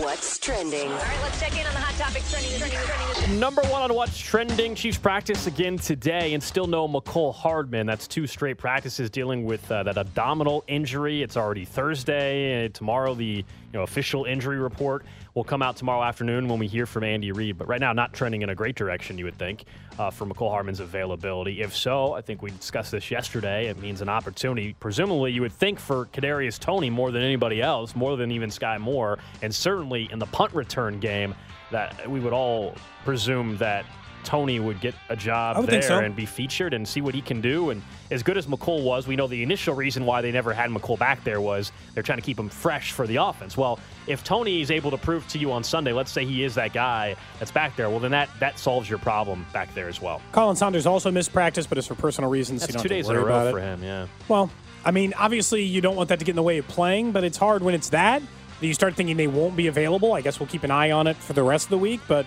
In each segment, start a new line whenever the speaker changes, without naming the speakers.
What's trending?
All right, let's check in on the hot topics trending, trending, trending.
Number one on what's trending. Chiefs practice again today, and still no Mecole Hardman. That's two straight practices dealing with uh, that abdominal injury. It's already Thursday, and tomorrow the you know official injury report will come out tomorrow afternoon when we hear from Andy Reid. But right now, not trending in a great direction, you would think, uh, for Mecole Hardman's availability. If so, I think we discussed this yesterday. It means an opportunity, presumably, you would think for Kadarius Toney more than anybody else, more than even Skyy Moore, and certainly in the punt return game, that we would all presume that Toney would get a job there
so.
and be featured and see what he can do. And as good as Mecole was, we know the initial reason why they never had Mecole back there was they're trying to keep him fresh for the offense. Well, if Toney is able to prove to you on Sunday, let's say he is that guy that's back there, well, then that, that solves your problem back there as well.
Colin Saunders also missed practice, but it's for personal reasons. so
That's
you don't
two days in a row for him, yeah.
Well, I mean, obviously you don't want that to get in the way of playing, but it's hard when it's that. You start thinking they won't be available. I guess we'll keep an eye on it for the rest of the week, but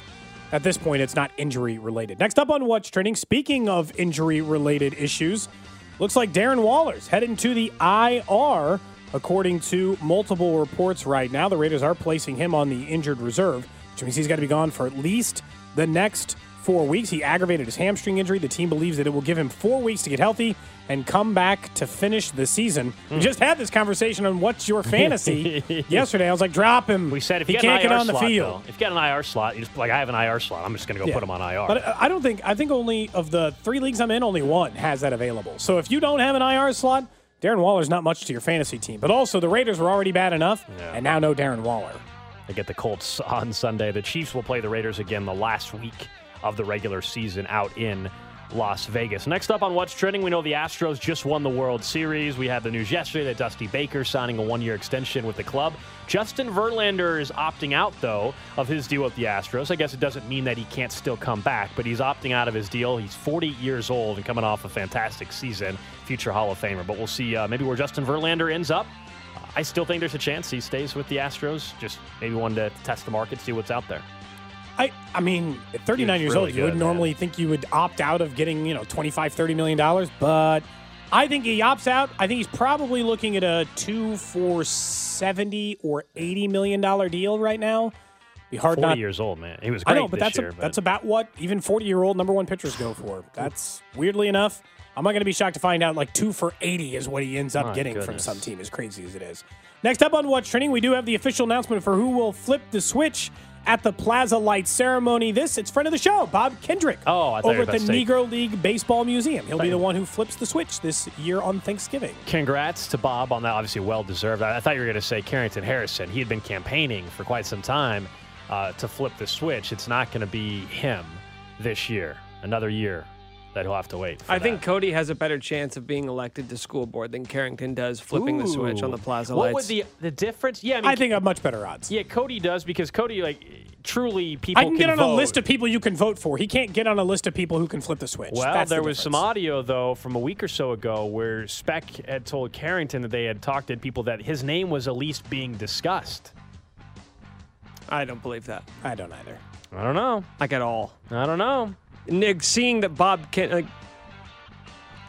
at this point, it's not injury related. Next up on What's Trending, speaking of injury related issues, looks like Darren Waller's heading to the IR, according to multiple reports right now. The Raiders are placing him on the injured reserve, which means he's got to be gone for at least the next four weeks. He aggravated his hamstring injury. The team believes that it will give him four weeks to get healthy and come back to finish the season.
Hmm.
We just had this conversation on what's your fantasy yesterday. I was like, drop him.
We said if
he
you
can't get on the field.
though, if you got an IR slot, you just like I have an IR slot. I'm just going to go
Yeah.
put him on IR.
But I I don't think I think only of the three leagues I'm in, only one has that available. So if you don't have an IR slot, Darren Waller's not much to your fantasy team. But also the Raiders were already bad enough, and now no Darren Waller.
They get the Colts on Sunday. The Chiefs will play the Raiders again the last week of the regular season out in Las Vegas. Next up on What's Trending, we know the Astros just won the World Series. We had the news yesterday that Dusty Baker signing a one year extension with the club. Justin Verlander is opting out, though, of his deal with the Astros. I guess it doesn't mean that he can't still come back, but he's opting out of his deal. He's 40 years old and coming off a fantastic season, future Hall of Famer. But we'll see uh, maybe where Justin Verlander ends up. I still think there's a chance he stays with the Astros. Just maybe wanted to test the market, see what's out there.
I, I mean, at 39
He's
years
really
old, you would normally think you would opt out of getting, you know, 25, 30 million dollars, but I think he opts out. I think he's probably looking at a two for 70 or 80 million dollar deal right now. Be hard
40
not
years old, man. He was great I
know, but that's
year.
a,
but
that's about what even 40 year old number one pitchers go for. That's weirdly enough. I'm not going to be shocked to find out like two for 80 is what he ends up
My
getting from some team, as crazy as it is. Next up on What's Training, we do have the official announcement for who will flip the switch at the Plaza Lights ceremony. This, it's friend of the show, Bob Kendrick.
Oh, I thought you
over at the Negro League Baseball Museum. He'll be the one who flips the switch this year on Thanksgiving.
Congrats to Bob on that. Obviously, well deserved. I, I thought you were going to say Carrington Harrison. He had been campaigning for quite some time uh, to flip the switch. It's not going to be him this year. Another year that he'll have to wait. For
I think. Cody has a better chance of being elected to school board than Carrington does flipping the switch on the
Ooh.
Plaza
What
Lights.
would the the difference? Yeah, I, mean,
I think I have much better odds.
Yeah, Cody does because Cody like truly people
I can get on
vote.
a list of people you can vote for. He can't get on a list of people who can flip the switch.
Well,
That's the
there was some audio though from a week or so ago where Speck had told Carrington that they had talked to people that his name was at least being discussed.
I don't believe that.
I don't either.
I don't know.
Like at all.
I don't know.
Nick, seeing that Bob Ken- like,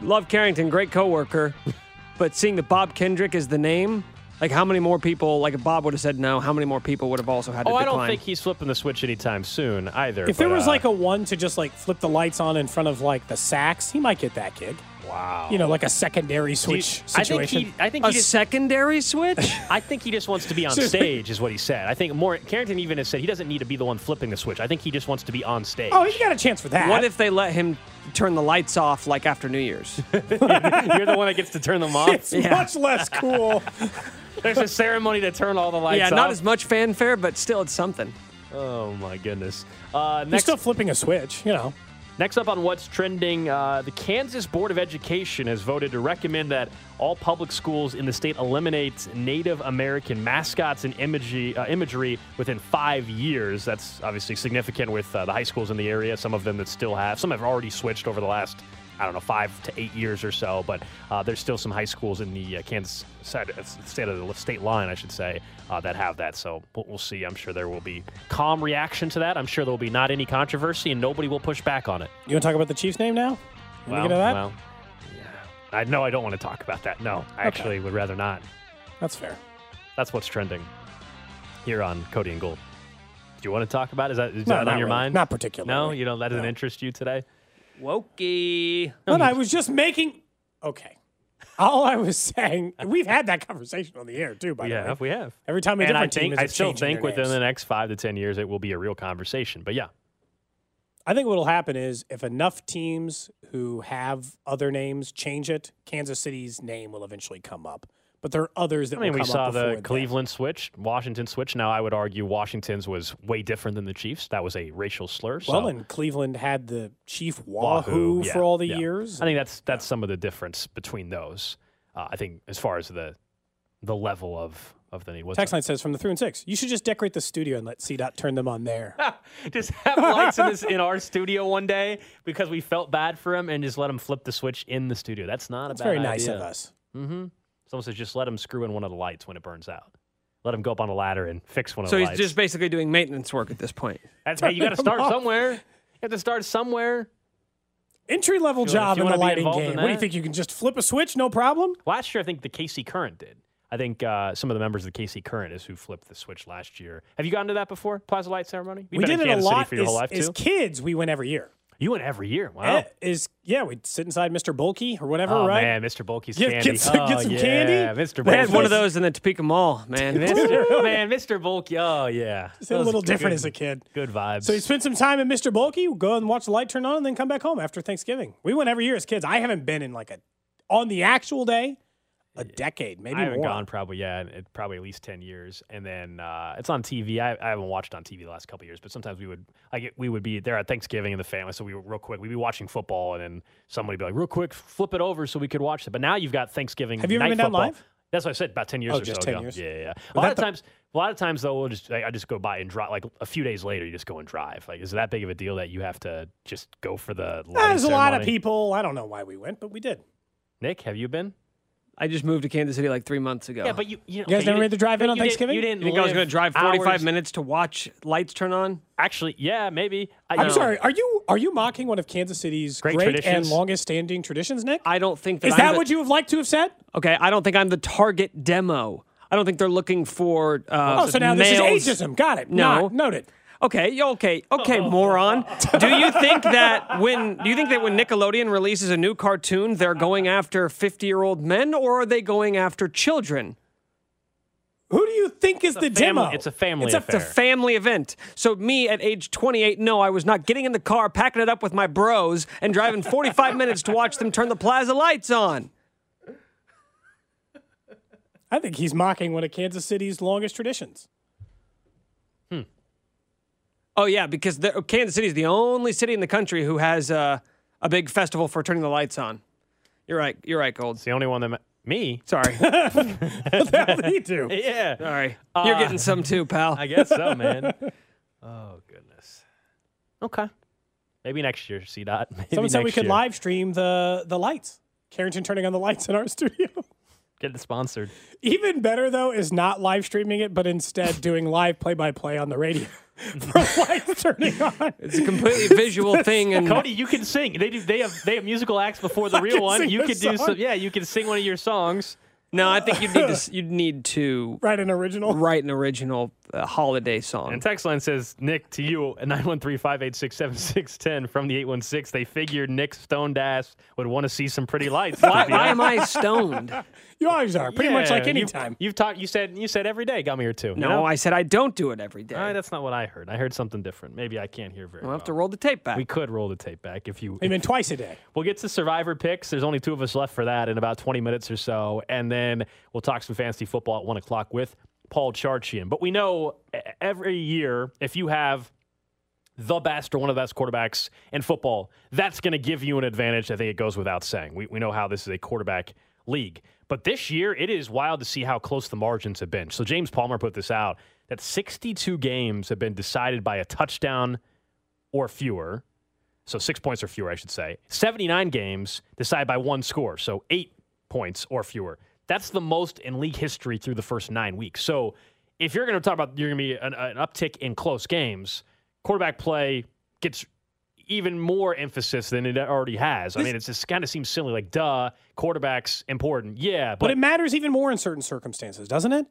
love Carrington, great coworker, but seeing that Bob Kendrick is the name, like how many more people, like if Bob would have said no, how many more people would have also had to
Oh, I don't think he's flipping the switch anytime soon either.
If there
but,
was
uh,
like a one to just like flip the lights on in front of like the sacks, he might get that gig.
Wow,
You know, like a secondary switch
I think
situation.
he, I think he
a
just,
secondary switch.
I think he just wants to be on stage, is what he said. I think more. Carrington even has said he doesn't need to be the one flipping the switch. I think he just wants to be on stage.
oh, he's got a chance for that.
what if they let him turn the lights off like after New Year's?
You're the one that gets to turn them off.
it's much less cool?
There's a ceremony to turn all the lights off.
yeah,
off.
not as much fanfare, but still it's something.
Oh my goodness. Uh,
He's
next,
still flipping a switch, you know.
Next up on what's trending, uh, the Kansas Board of Education has voted to recommend that all public schools in the state eliminate Native American mascots and imagery, uh, imagery within five years. That's obviously significant with uh, the high schools in the area. Some of them that still have. Some have already switched over the last. I don't know, five to eight years or so, but uh, there's still some high schools in the uh, Kansas side, uh, state of the state line, I should say, uh, that have that. So we'll, see. I'm sure there will be calm reaction to that. I'm sure there will be not any controversy, and nobody will push back on it.
You want to talk about the Chiefs name now? You
Well,
to get to that?
well, yeah. I know I don't want to talk about that. No, I actually would rather not.
That's fair.
That's what's trending. here on Cody and Gold. Do you want to talk about? it? Is that, is
No,
that on your
really.
mind?
Not particularly.
No, you know that doesn't
No.
interest you today.
Wokey.
But I was just making. Okay. All I was saying, we've had that conversation on the air too. By
We
the way,
have, we have.
every time a
and I
different team is
I still think within
names.
the next five to ten years it will be a real conversation. But yeah,
I think what will happen is if enough teams who have other names change it, Kansas City's name will eventually come up. But there are others that
I mean, we saw the. Cleveland switch, Washington switch. Now, I would argue Washington's was way different than the Chiefs. That was a racial slur.
Well,
so
and Cleveland had the Chief
Wahoo,
Wahoo
yeah,
for all the
yeah.
years.
I think that's that's some of the difference between those. Uh, I think as far as the the level of of the need. What's
Text line says from the three and six, you should just decorate the studio and let CDOT turn them on there.
just have lights in, this, in our studio one day because we felt bad for him and just let him flip the switch in the studio. That's not a bad
very nice
idea.
of us.
Mm-hmm. Someone says just let him screw in one of the lights when it burns out. Let him go up on a ladder and fix one of
So
the
he's just basically doing maintenance work at this point.
That's, hey, you got to start somewhere. You have to start somewhere.
Entry level
you
job in the lighting game.
in
What do you think? You can just flip a switch, no problem?
Last year, I think the KC Current did. I think uh, some of the members of the KC Current is who flipped the switch last year. Have you gotten to that before? Plaza Light ceremony? You've
we
been
did
in
it a
Kansas City
lot
for your whole life
as, as kids. We went every year.
You went every year. Wow.
Eh, Is yeah, we'd sit inside Mr. Bulky or whatever,
Oh
right?
man, Mr. Bulky's
Get-
candy.
get some-
oh,
get some
yeah,
candy?
Mr.
They had
Bulky.
one of those in the Topeka Mall, man.
Mr. man, Mr. Bulky. Oh yeah,
It's a little different
good-
as a kid.
Good vibes.
So you spend some time at Mr. Bulky, go and watch the light turn on, and then come back home after Thanksgiving. We went every year as kids. I haven't been in like a on the actual day a decade, maybe
I haven't
more.
gone probably yeah, it, probably at least ten years, and then uh, it's on TV. I, I haven't watched on TV the last couple years, but sometimes we would like we would be there at Thanksgiving in the family, so we were real quick. We'd be watching football, and then somebody would be like, "Real quick, flip it over so we could watch it." But now you've got Thanksgiving.
Have you ever been down
football.
live?
That's what I said about ten years
Oh,
or
just
so
10
ago.
years?
Yeah, yeah. yeah. A lot of
the-
times, a lot of times though, we'll just I I just go by and drive. Like a few days later, you just go and drive. Like, is it that big of a deal that you have to just go for the?
There's a lot of people. I don't know why we went, but we did.
Nick, have you been?
I just moved to Kansas City like three months ago.
Yeah, but you you,
You guys
okay,
never
didn't-
made the drive in on
you didn't-
Thanksgiving?
You didn't
you think I was going to drive 45 minutes to watch lights turn on?
Actually, yeah, maybe. I,
I'm
no.
sorry. Are you are you mocking one of Kansas City's
Great
great, and longest standing traditions, Nick?
I don't think that
Is
I'm
that
the-
what you have liked to have said?
Okay, I don't think I'm the target demo. I don't think they're looking for. Uh,
Oh, so now this is ageism. Got it.
No.
Not- noted.
Okay, y- okay, okay, moron. Do you think that when do you think that when Nickelodeon releases a new cartoon, they're going after fifty-year-old men, or are they going after children?
Who do you think is the
family-
demo?
it's a family
It's a,
It's a family event. So me at age 28, no, I was not getting in the car, packing it up with my bros, and driving 45 minutes to watch them turn the plaza lights on.
I think he's mocking one of Kansas City's longest traditions.
Oh yeah, because the, Kansas City is the only city in the country who has uh, a big festival for turning the lights on. You're right. You're right, Gold.
It's the only one that ma- me.
Sorry.
Me too.
Yeah,
Sorry. You're getting some too, pal.
I guess so, man. oh goodness. Okay, maybe next year, C dot.
Someone said we could live stream the the lights. Carrington turning on the lights in our studio.
get it sponsored.
Even better though is not live streaming it, but instead doing live play by play on the radio for lights turning on.
It's a completely visual thing, and
Cody, you can sing. They do. They have. They have musical acts before the
I
real one. You could do some. Yeah, you can sing one of your songs.
No, I think you'd need to s- you'd need to
Right, an original.
write an original uh, holiday song.
And text line says, Nick, to you, at 913-586-7610 from the 816. They figured Nick stoned ass would want to see some pretty lights.
why, why am I stoned?
You always are, pretty much like any
you've-
time.
You've talked. You said. You said every day got me here too. you
No,
know?
I said I don't do it every day.
All right, that's not what I heard. I heard something different. Maybe I can't hear very
We'll
well.
have to roll the tape back.
we could roll the tape back if you.
I mean, twice a day.
We'll get to Survivor picks. There's only two of us left for that in about 20 minutes or so. And then we'll talk some fantasy football at 1 o'clock with Paul Charchian. But we know every year, if you have the best or one of the best quarterbacks in football, that's going to give you an advantage. I think it goes without saying. We, we know how this is a quarterback league. But this year, it is wild to see how close the margins have been. So James Palmer put this out that 62 games have been decided by a touchdown or fewer. So six points or fewer, I should say. 79 games decided by one score, so eight points or fewer. That's the most in league history through the first nine weeks. So if you're going to talk about you're going to be an, an uptick in close games, quarterback play gets even more emphasis than it already has. I mean, it just kind of seems silly. Like, duh, quarterback's important. Yeah,
But
but
it matters even more in certain circumstances, doesn't it?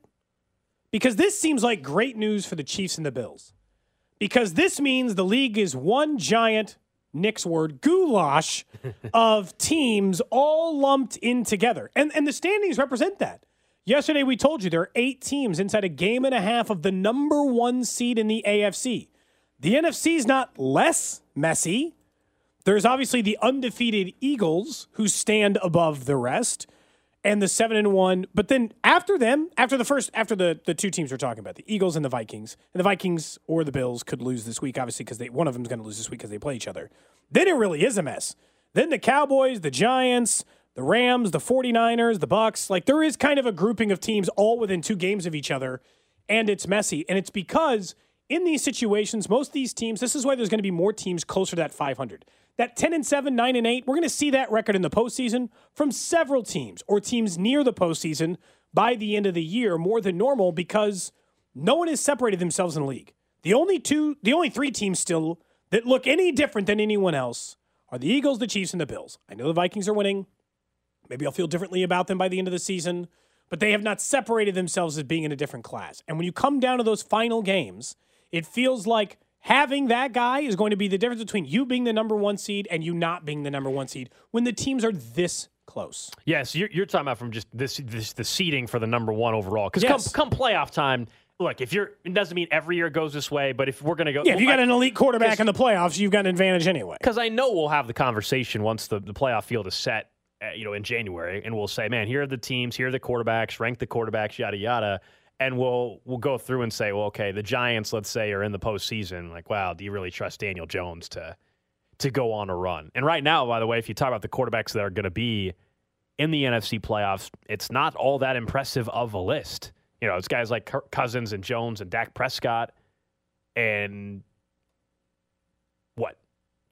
because this seems like great news for the Chiefs and the Bills. Because this means the league is one giant, Nick's word, goulash of teams all lumped in together. And, and the standings represent that. Yesterday, we told you there are eight teams inside a game and a half of the number one seed in the AFC. The NFC is not less messy. There's obviously the undefeated Eagles who stand above the rest and the seven and one. But then after them, after the first, after the the two teams we're talking about, the Eagles and the Vikings, and the Vikings or the Bills could lose this week, obviously because they one of them's going to lose this week because they play each other. Then it really is a mess. Then the Cowboys, the Giants, the Rams, the 49ers, the Bucs, like there is kind of a grouping of teams all within two games of each other, and it's messy. And it's because in these situations, most of these teams, this is why there's going to be more teams closer to that 500 that 10 and 7, 9 and 8, we're going to see that record in the postseason from several teams or teams near the postseason by the end of the year more than normal because no one has separated themselves in the league. The only two, the only three teams still that look any different than anyone else are the Eagles, the Chiefs, and the Bills. I know the Vikings are winning. Maybe I'll feel differently about them by the end of the season, but they have not separated themselves as being in a different class. And when you come down to those final games, it feels like having that guy is going to be the difference between you being the number one seed and you not being the number one seed when the teams are this close.
Yes, you're, you're talking about from just this, this the seeding for the number one overall. Because
Yes.
come, come playoff time, look, if you're, it doesn't mean every year goes this way, but if we're going to go,
Yeah, if you got an elite quarterback in the playoffs, you've got an advantage anyway.
because I know we'll have the conversation once the, the playoff field is set, uh, you know, in January, and we'll say, man, here are the teams, here are the quarterbacks, rank the quarterbacks, yada yada, and we'll we'll go through and say, well, okay, the Giants, let's say, are in the postseason. Like, wow, do you really trust Daniel Jones to to go on a run? And right now, by the way, if you talk about the quarterbacks that are going to be in the NFC playoffs, it's not all that impressive of a list. You know, it's guys like Cousins and Jones and Dak Prescott and what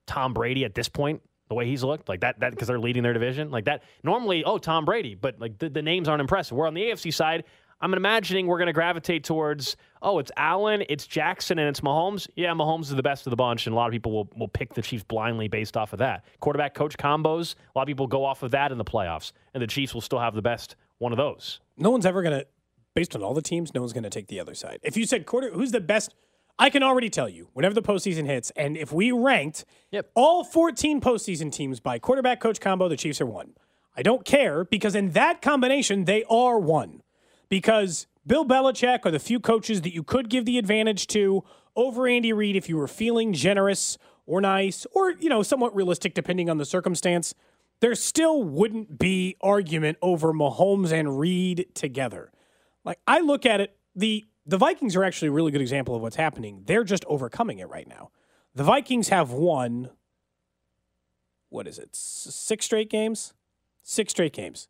Tom Brady at this point, the way he's looked like that, that because they're leading their division like that. Normally, oh Tom Brady, but like the, the names aren't impressive. We're on the AFC side. I'm imagining we're going to gravitate towards oh it's Allen, it's Jackson, and it's Mahomes. Yeah, Mahomes is the best of the bunch, and a lot of people will will pick the Chiefs blindly based off of that. Quarterback coach combos, a lot of people go off of that in the playoffs, and the Chiefs will still have the best one of those.
No one's ever going to, based on all the teams, no one's going to take the other side. If you said quarter, who's the best? I can already tell you whenever the postseason hits, and if we ranked
Yep.
all 14 postseason teams by quarterback coach combo, the Chiefs are one. I don't care because in that combination, they are one. Because Bill Belichick are the few coaches that you could give the advantage to over Andy Reid if you were feeling generous or nice or, you know, somewhat realistic depending on the circumstance. There still wouldn't be argument over Mahomes and Reid together. Like I look at it, the the Vikings are actually a really good example of what's happening. They're just overcoming it right now. The Vikings have won what is it? Six straight games? Six straight games.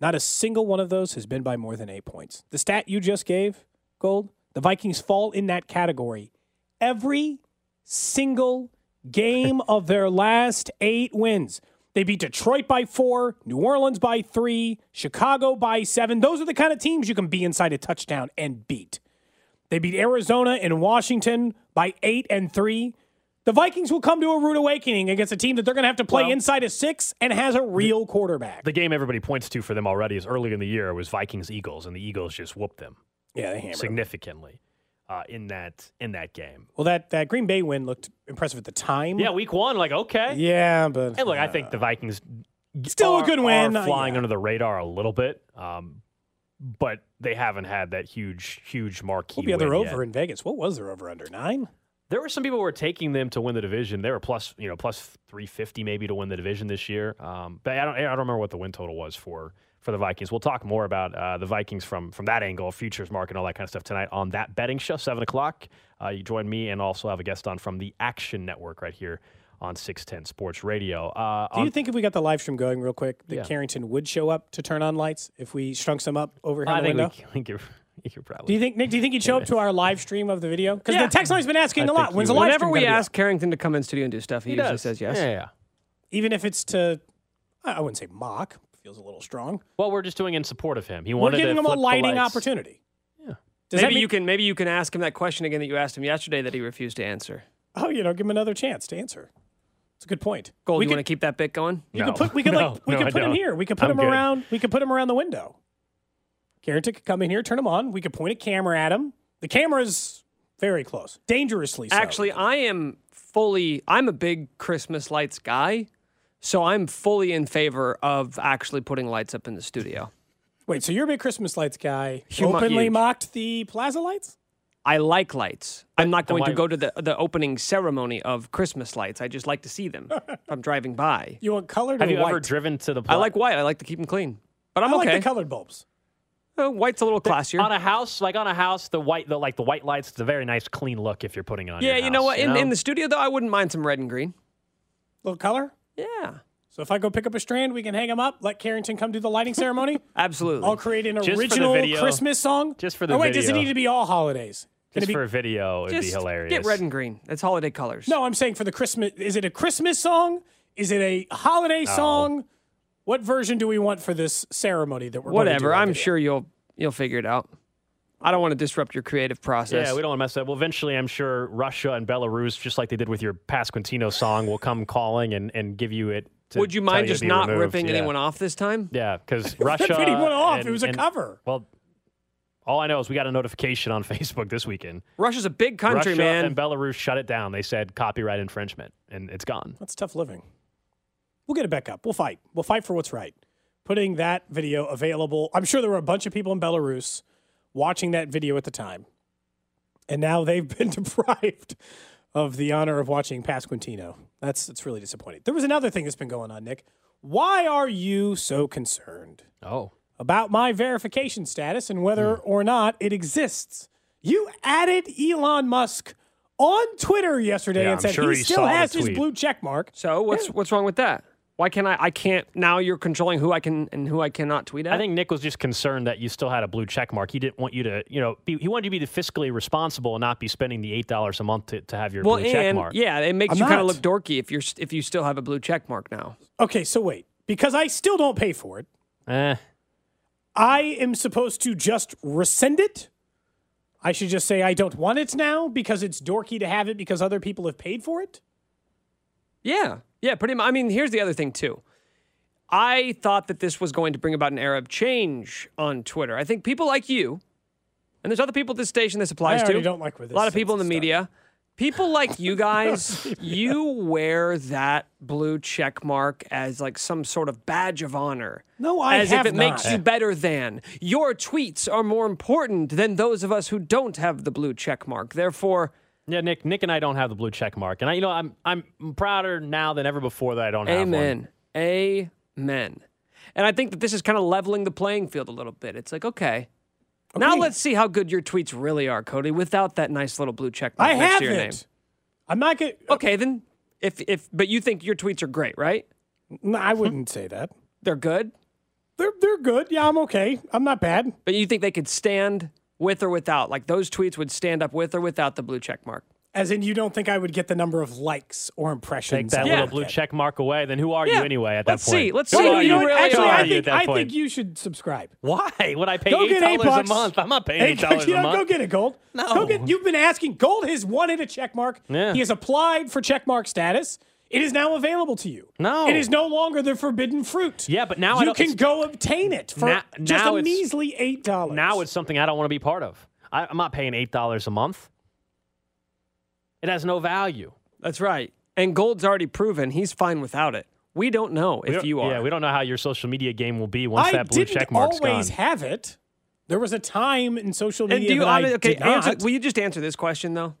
Not a single one of those has been by more than 8 points. The stat you just gave, Gold, the Vikings fall in that category every single game of their last 8 wins. They beat Detroit by four, New Orleans by three, Chicago by seven. Those are the kind of teams you can be inside a touchdown and beat. They beat Arizona and Washington by eight and three. The Vikings will come to a rude awakening against a team that they're going to have to play
Well-
inside a six and has a real quarterback.
The game everybody points to for them already is early in the year was Vikings Eagles, and the Eagles just whooped them
yeah, they hammered.
significantly uh, in that in that game.
Well, that, that Green Bay win looked impressive at the time.
Yeah, week one, like okay.
Yeah, but
And look, I think the Vikings
Still a good win.
Are
Uh,
flying
yeah.
under the radar a little bit, um, but they haven't had that huge, huge marquee.
what the other over
yet.
in Vegas? What was their over under nine?
There were some people who were taking them to win the division. They were plus, you know, plus three fifty maybe to win the division this year. Um, but I don't, I don't remember what the win total was for for the Vikings. We'll talk more about uh, the Vikings from from that angle, futures market, all that kind of stuff tonight on that betting show, seven o'clock. Uh, you join me and also have a guest on from the Action Network right here on six ten Sports Radio. Uh,
Do
on-
you think if we got the live stream going real quick, that
Yeah.
Carrington would show up to turn on lights if we shrunk some up over here
I
in
think
window?
we, we could, we could probably.
Do you think Nick? Do you think he'd show up to our live stream of the video? Because
Yeah.
the text line's been asking
I
a lot. When's the live
Whenever
stream
we ask Carrington to come in studio and do stuff, he,
He
usually
does.
says yes.
Yeah, yeah.
even if it's to? I I wouldn't say mock. Feels a little strong.
Well, we're just doing in support of him. He wanted
We're
wanted
giving
to
him a
flip the
lighting opportunity.
Yeah.
Does
maybe
mean,
you can maybe you can ask him that question again that you asked him yesterday that he refused to answer.
Oh, you know, give him another chance to answer. It's a good point.
Gold,
we
you
could,
want to keep that bit going?
you
No.
could put we could
No,
like we
no,
could put him here. We could put
I'm
him
good.
around. We could put him around the window. Carrington could come in here, turn them on. We could point a camera at him. The camera's very close, dangerously so.
Actually, I am fully. I'm a big Christmas lights guy, so I'm fully in favor of actually putting lights up in the studio.
wait. So you're a big Christmas lights guy.
Humo-
openly
huge.
mocked the Plaza lights.
I like lights. I'm not going to go to the the opening ceremony of Christmas lights. I just like to see them if I'm driving by.
You want colored
Have
or
you
white?
ever driven to the?
I like white. I like to keep them clean, but I'm
I like
okay.
the colored bulbs.
Uh, white's a little classier.
on a house, like on a house, the white, the like the white lights. It's a very nice, clean look if you're putting it on.
yeah,
your
you know
house,
what? In, in the studio though, I wouldn't mind some red and green.
little color.
Yeah,
So if I go pick up a strand, we can hang them up. Let Carrington come do the lighting ceremony.
absolutely.
I'll create an
for the
original. Christmas song.
Just for the
Oh wait, does it need to be all holidays? Can
just
be?
for a video, it'd
just
be hilarious.
get red and green. That's holiday colors.
no, I'm saying for the Christmas. Is it a Christmas song? Is it a holiday song? What version do we want for this ceremony that we're gonna do
whatever. I'm sure you'll you'll figure it out. I don't want to disrupt your creative process.
Yeah, we don't want to mess up. Well, eventually, I'm sure Russia and Belarus, just like they did with your Pasquantino song, will come calling and, and give you it. To
Would you mind
to
just not
removed.
ripping
Yeah.
anyone off this time?
Yeah, because Russia.
Rip anyone off.
and-
it was a
and-
cover.
Well, all I know is we got a notification on Facebook this weekend.
Russia's a big country,
Russia
man.
and Belarus shut it down. They said copyright infringement, and it's gone.
That's tough living. We'll get it back up. We'll fight. We'll fight for what's right. Putting that video available. I'm sure there were a bunch of people in Belarus watching that video at the time. And now they've been deprived of the honor of watching Pasquantino. That's it's really disappointing. There was another thing that's been going on, Nick. Why are you so concerned
Oh,
about my verification status and whether
Hmm.
or not it exists? You added Elon Musk on Twitter yesterday
Yeah,
and said
sure
he
he
still has his blue check mark.
so what's what's wrong with that? Why can't I? I can't now. You're controlling who I can and who I cannot tweet at.
I think Nick was just concerned that you still had a blue check mark. He didn't want you to, you know, be, he wanted you to be fiscally responsible and not be spending the eight dollars a month to, to have your
well,
blue check mark.
yeah, it makes
I'm
you kind of look dorky if you're if you still have a blue check mark now.
Okay, so wait, because I still don't pay for it,
Eh,
I am supposed to just rescind it. I should just say I don't want it now because it's dorky to have it because other people have paid for it.
Yeah, yeah, pretty much. I mean, here's the other thing too. I thought that this was going to bring about an era of change on Twitter. I think people like you, and there's other people at this station this applies to.
don't like where this
a lot of people in the
started.
media. People like you guys, you wear that blue check mark as like some sort of badge of honor.
No, I
as
have
if it makes you better than. Your tweets are more important than those of us who don't have the blue check mark. Therefore,
yeah, Nick, Nick and I don't have the blue check mark, and I, you know, I'm I'm prouder now than ever before that I don't have one.
Amen. Amen. And I think that this is kind of leveling the playing field a little bit. It's like, okay, now let's see how good your tweets really are, Cody, without that nice little blue check mark
I
next
have
to your
it.
name.
I'm not getting.
Uh okay, then if if but you think your tweets are great, right?
No, I wouldn't say that.
They're good,
They're they're good. Yeah, I'm okay. I'm not bad.
but you think they could stand with or without? Like those tweets would stand up with or without the blue check mark?
As in, you don't think I would get the number of likes or impressions?
Take that
I
little blue check mark away. Then who are
Yeah,
you anyway at
let's
that point?
see, let's
Who
see
are
who
you know
you really
Actually,
are.
I
Who are you
think I think you should subscribe.
Why would I pay
Go
eight
get
dollars a
bucks.
month? I'm not paying eight dollars
you
a
know,
month.
Go get it, Gold.
No.
Go get, you've been asking. Gold has wanted a check mark.
Yeah.
He has applied for check mark status. It is now available to you.
No.
It is no longer the forbidden fruit.
Yeah, but now
you
don't-
can go obtain it for
Now-
just
now
a measly eight dollars.
Now it's something I don't want to be part of. I, I'm not paying eight dollars a month. It has no value.
That's right. And Gold's already proven he's fine without it. We don't know
We
if
don't-
you are.
Yeah, we don't know how your social media game will be once
I
that blue
didn't
check mark's
always have it. There was a time in social
And
media
do you
that I
okay?
did not.
Answer, will you just answer this question though?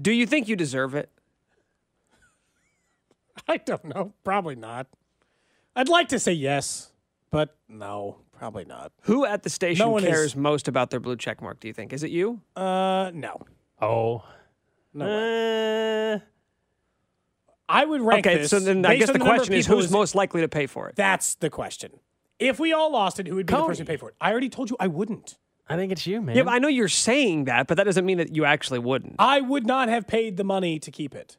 Do you think you deserve it?
I don't know. Probably not. I'd like to say yes, but no, probably not.
Who at the station
No one is-
cares most about their blue check mark? Do you think? Is it you?
Uh, no.
oh,
No way.
Eh,
I would rank
Okay,
this.
so then I guess
on
the question is
people
who's most likely to pay for it?
That's the question. If we all lost it, who would be the person to pay for it? I already told you I wouldn't.
I think it's you, man.
Yeah, I know you're saying that, but that doesn't mean that you actually wouldn't.
I would not have paid the money to keep it.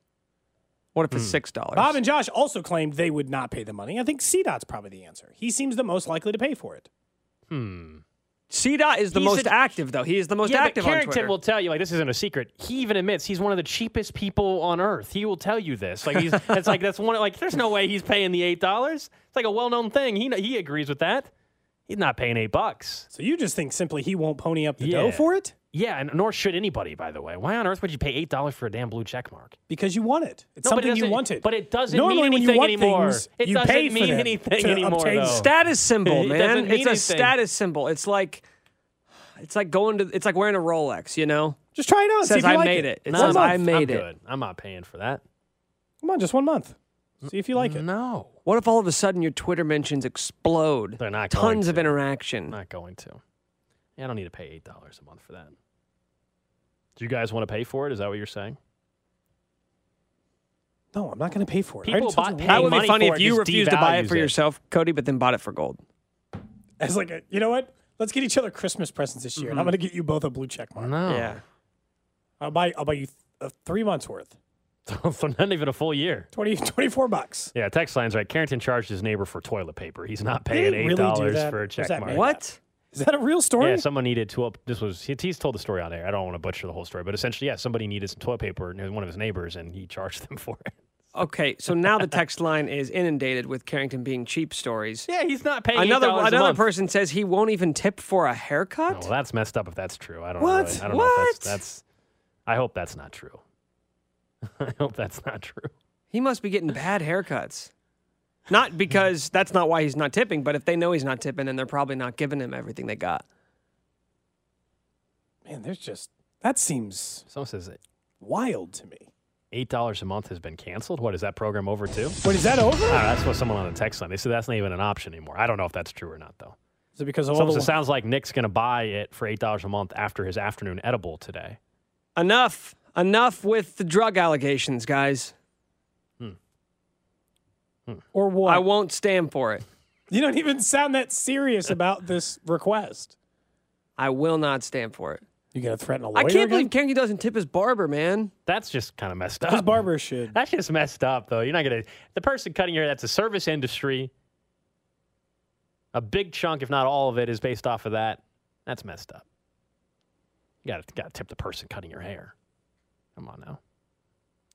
What if it's six dollars?
Bob and Josh also claimed they would not pay the money. I think CDOT's probably the answer. He seems the most likely to pay for it. Hmm.
CDOT is the
He's
most
a-
active though. He is the most
yeah, but
active on
Carrington
Twitter.
will tell you like this isn't a secret. He even admits he's one of the cheapest people on earth. He will tell you this. Like he's it's like that's one like there's no way he's paying the eight dollars. It's like a well known thing. He he agrees with that. He's not paying eight bucks.
So you just think simply he won't pony up the
Yeah.
dough for it
Yeah, and nor should anybody, by the way. Why on earth would you pay eight dollars for a damn blue check mark?
because you want it. It's
No, but it
something you
doesn't-
wanted.
but it doesn't
Normally,
mean
when you
anything
want
anymore.
things,
It
you
doesn't
pay for
mean
them
anything
to
anymore,
obtain
though.
Status symbol, man.
doesn't
It's
mean
a
anything.
status symbol. It's like it's like going to it's like wearing a Rolex, you know?
Just try it on.
It
see
says
if you
I
like
made
it.
it. It
No,
says
I'm-
I made
I'm
it.
good. I'm not paying for that.
Come on, just one month. See if you like it.
No,
What if all of a sudden your Twitter mentions explode?
They're not going
Tons of interaction.
I'm not going to. Yeah, I don't need to pay eight dollars a month for that. Do you guys want to pay for it? Is that what you're saying?
No, I'm not going to pay for it. I
People
already told
buy-
you
pay
That would be funny if you refused to buy it for
it.
yourself, Cody, but then bought it for gold.
As like, a, you know what? Let's get each other Christmas presents this year, and I'm going to get you both a blue check mark.
No.
Yeah.
I'll buy. I'll buy you th- uh, three months worth.
for not even a full year.
20, 24 bucks.
Yeah, text line's right. Carrington charged his neighbor for toilet paper. He's not paying
didn't
eight
really do
dollars
that.
for a
Was
check mark.
made
What?
Is that a real story?
Yeah, someone needed toilet. This was he- he's told the story on air. I don't want to butcher the whole story, but essentially, yeah, somebody needed some toilet paper, and one of his neighbors, and he charged them for it.
Okay, so now the text line is inundated with Carrington being cheap stories.
Yeah, he's not paying
Another
$8 a
another
month.
person says he won't even tip for a haircut.
Oh, well, that's messed up if that's true. I don't
What?
Really, I don't know if
What?
that's, that's. I hope that's not true. I hope that's not true.
He must be getting bad haircuts. Not because that's not why he's not tipping, but if they know he's not tipping, then they're probably not giving him everything they got.
Man, there's just that seems
Someone says that
wild to me.
eight dollars a month has been canceled. What is that program over too?
Wait, is that over?
That's what someone on the text line. They said that's not even an option anymore. I don't know if that's true or not though.
Is it because of all the,
says, sounds like Nick's going to buy it for eight dollars a month after his afternoon edible today.
Enough. Enough with the drug allegations, guys. Hmm.
or what?
I won't stand for it.
you don't even sound that serious about this request.
I will not stand for it.
You gonna threaten a lawyer?
I can't
again?
believe Carrington doesn't tip his barber, man.
That's just kind of messed up.
his barber should.
That's just messed up, though. You're not gonna. The person cutting your hair. That's a service industry. A big chunk, if not all of it, is based off of that. That's messed up. You got to got to tip the person cutting your hair. Come on now.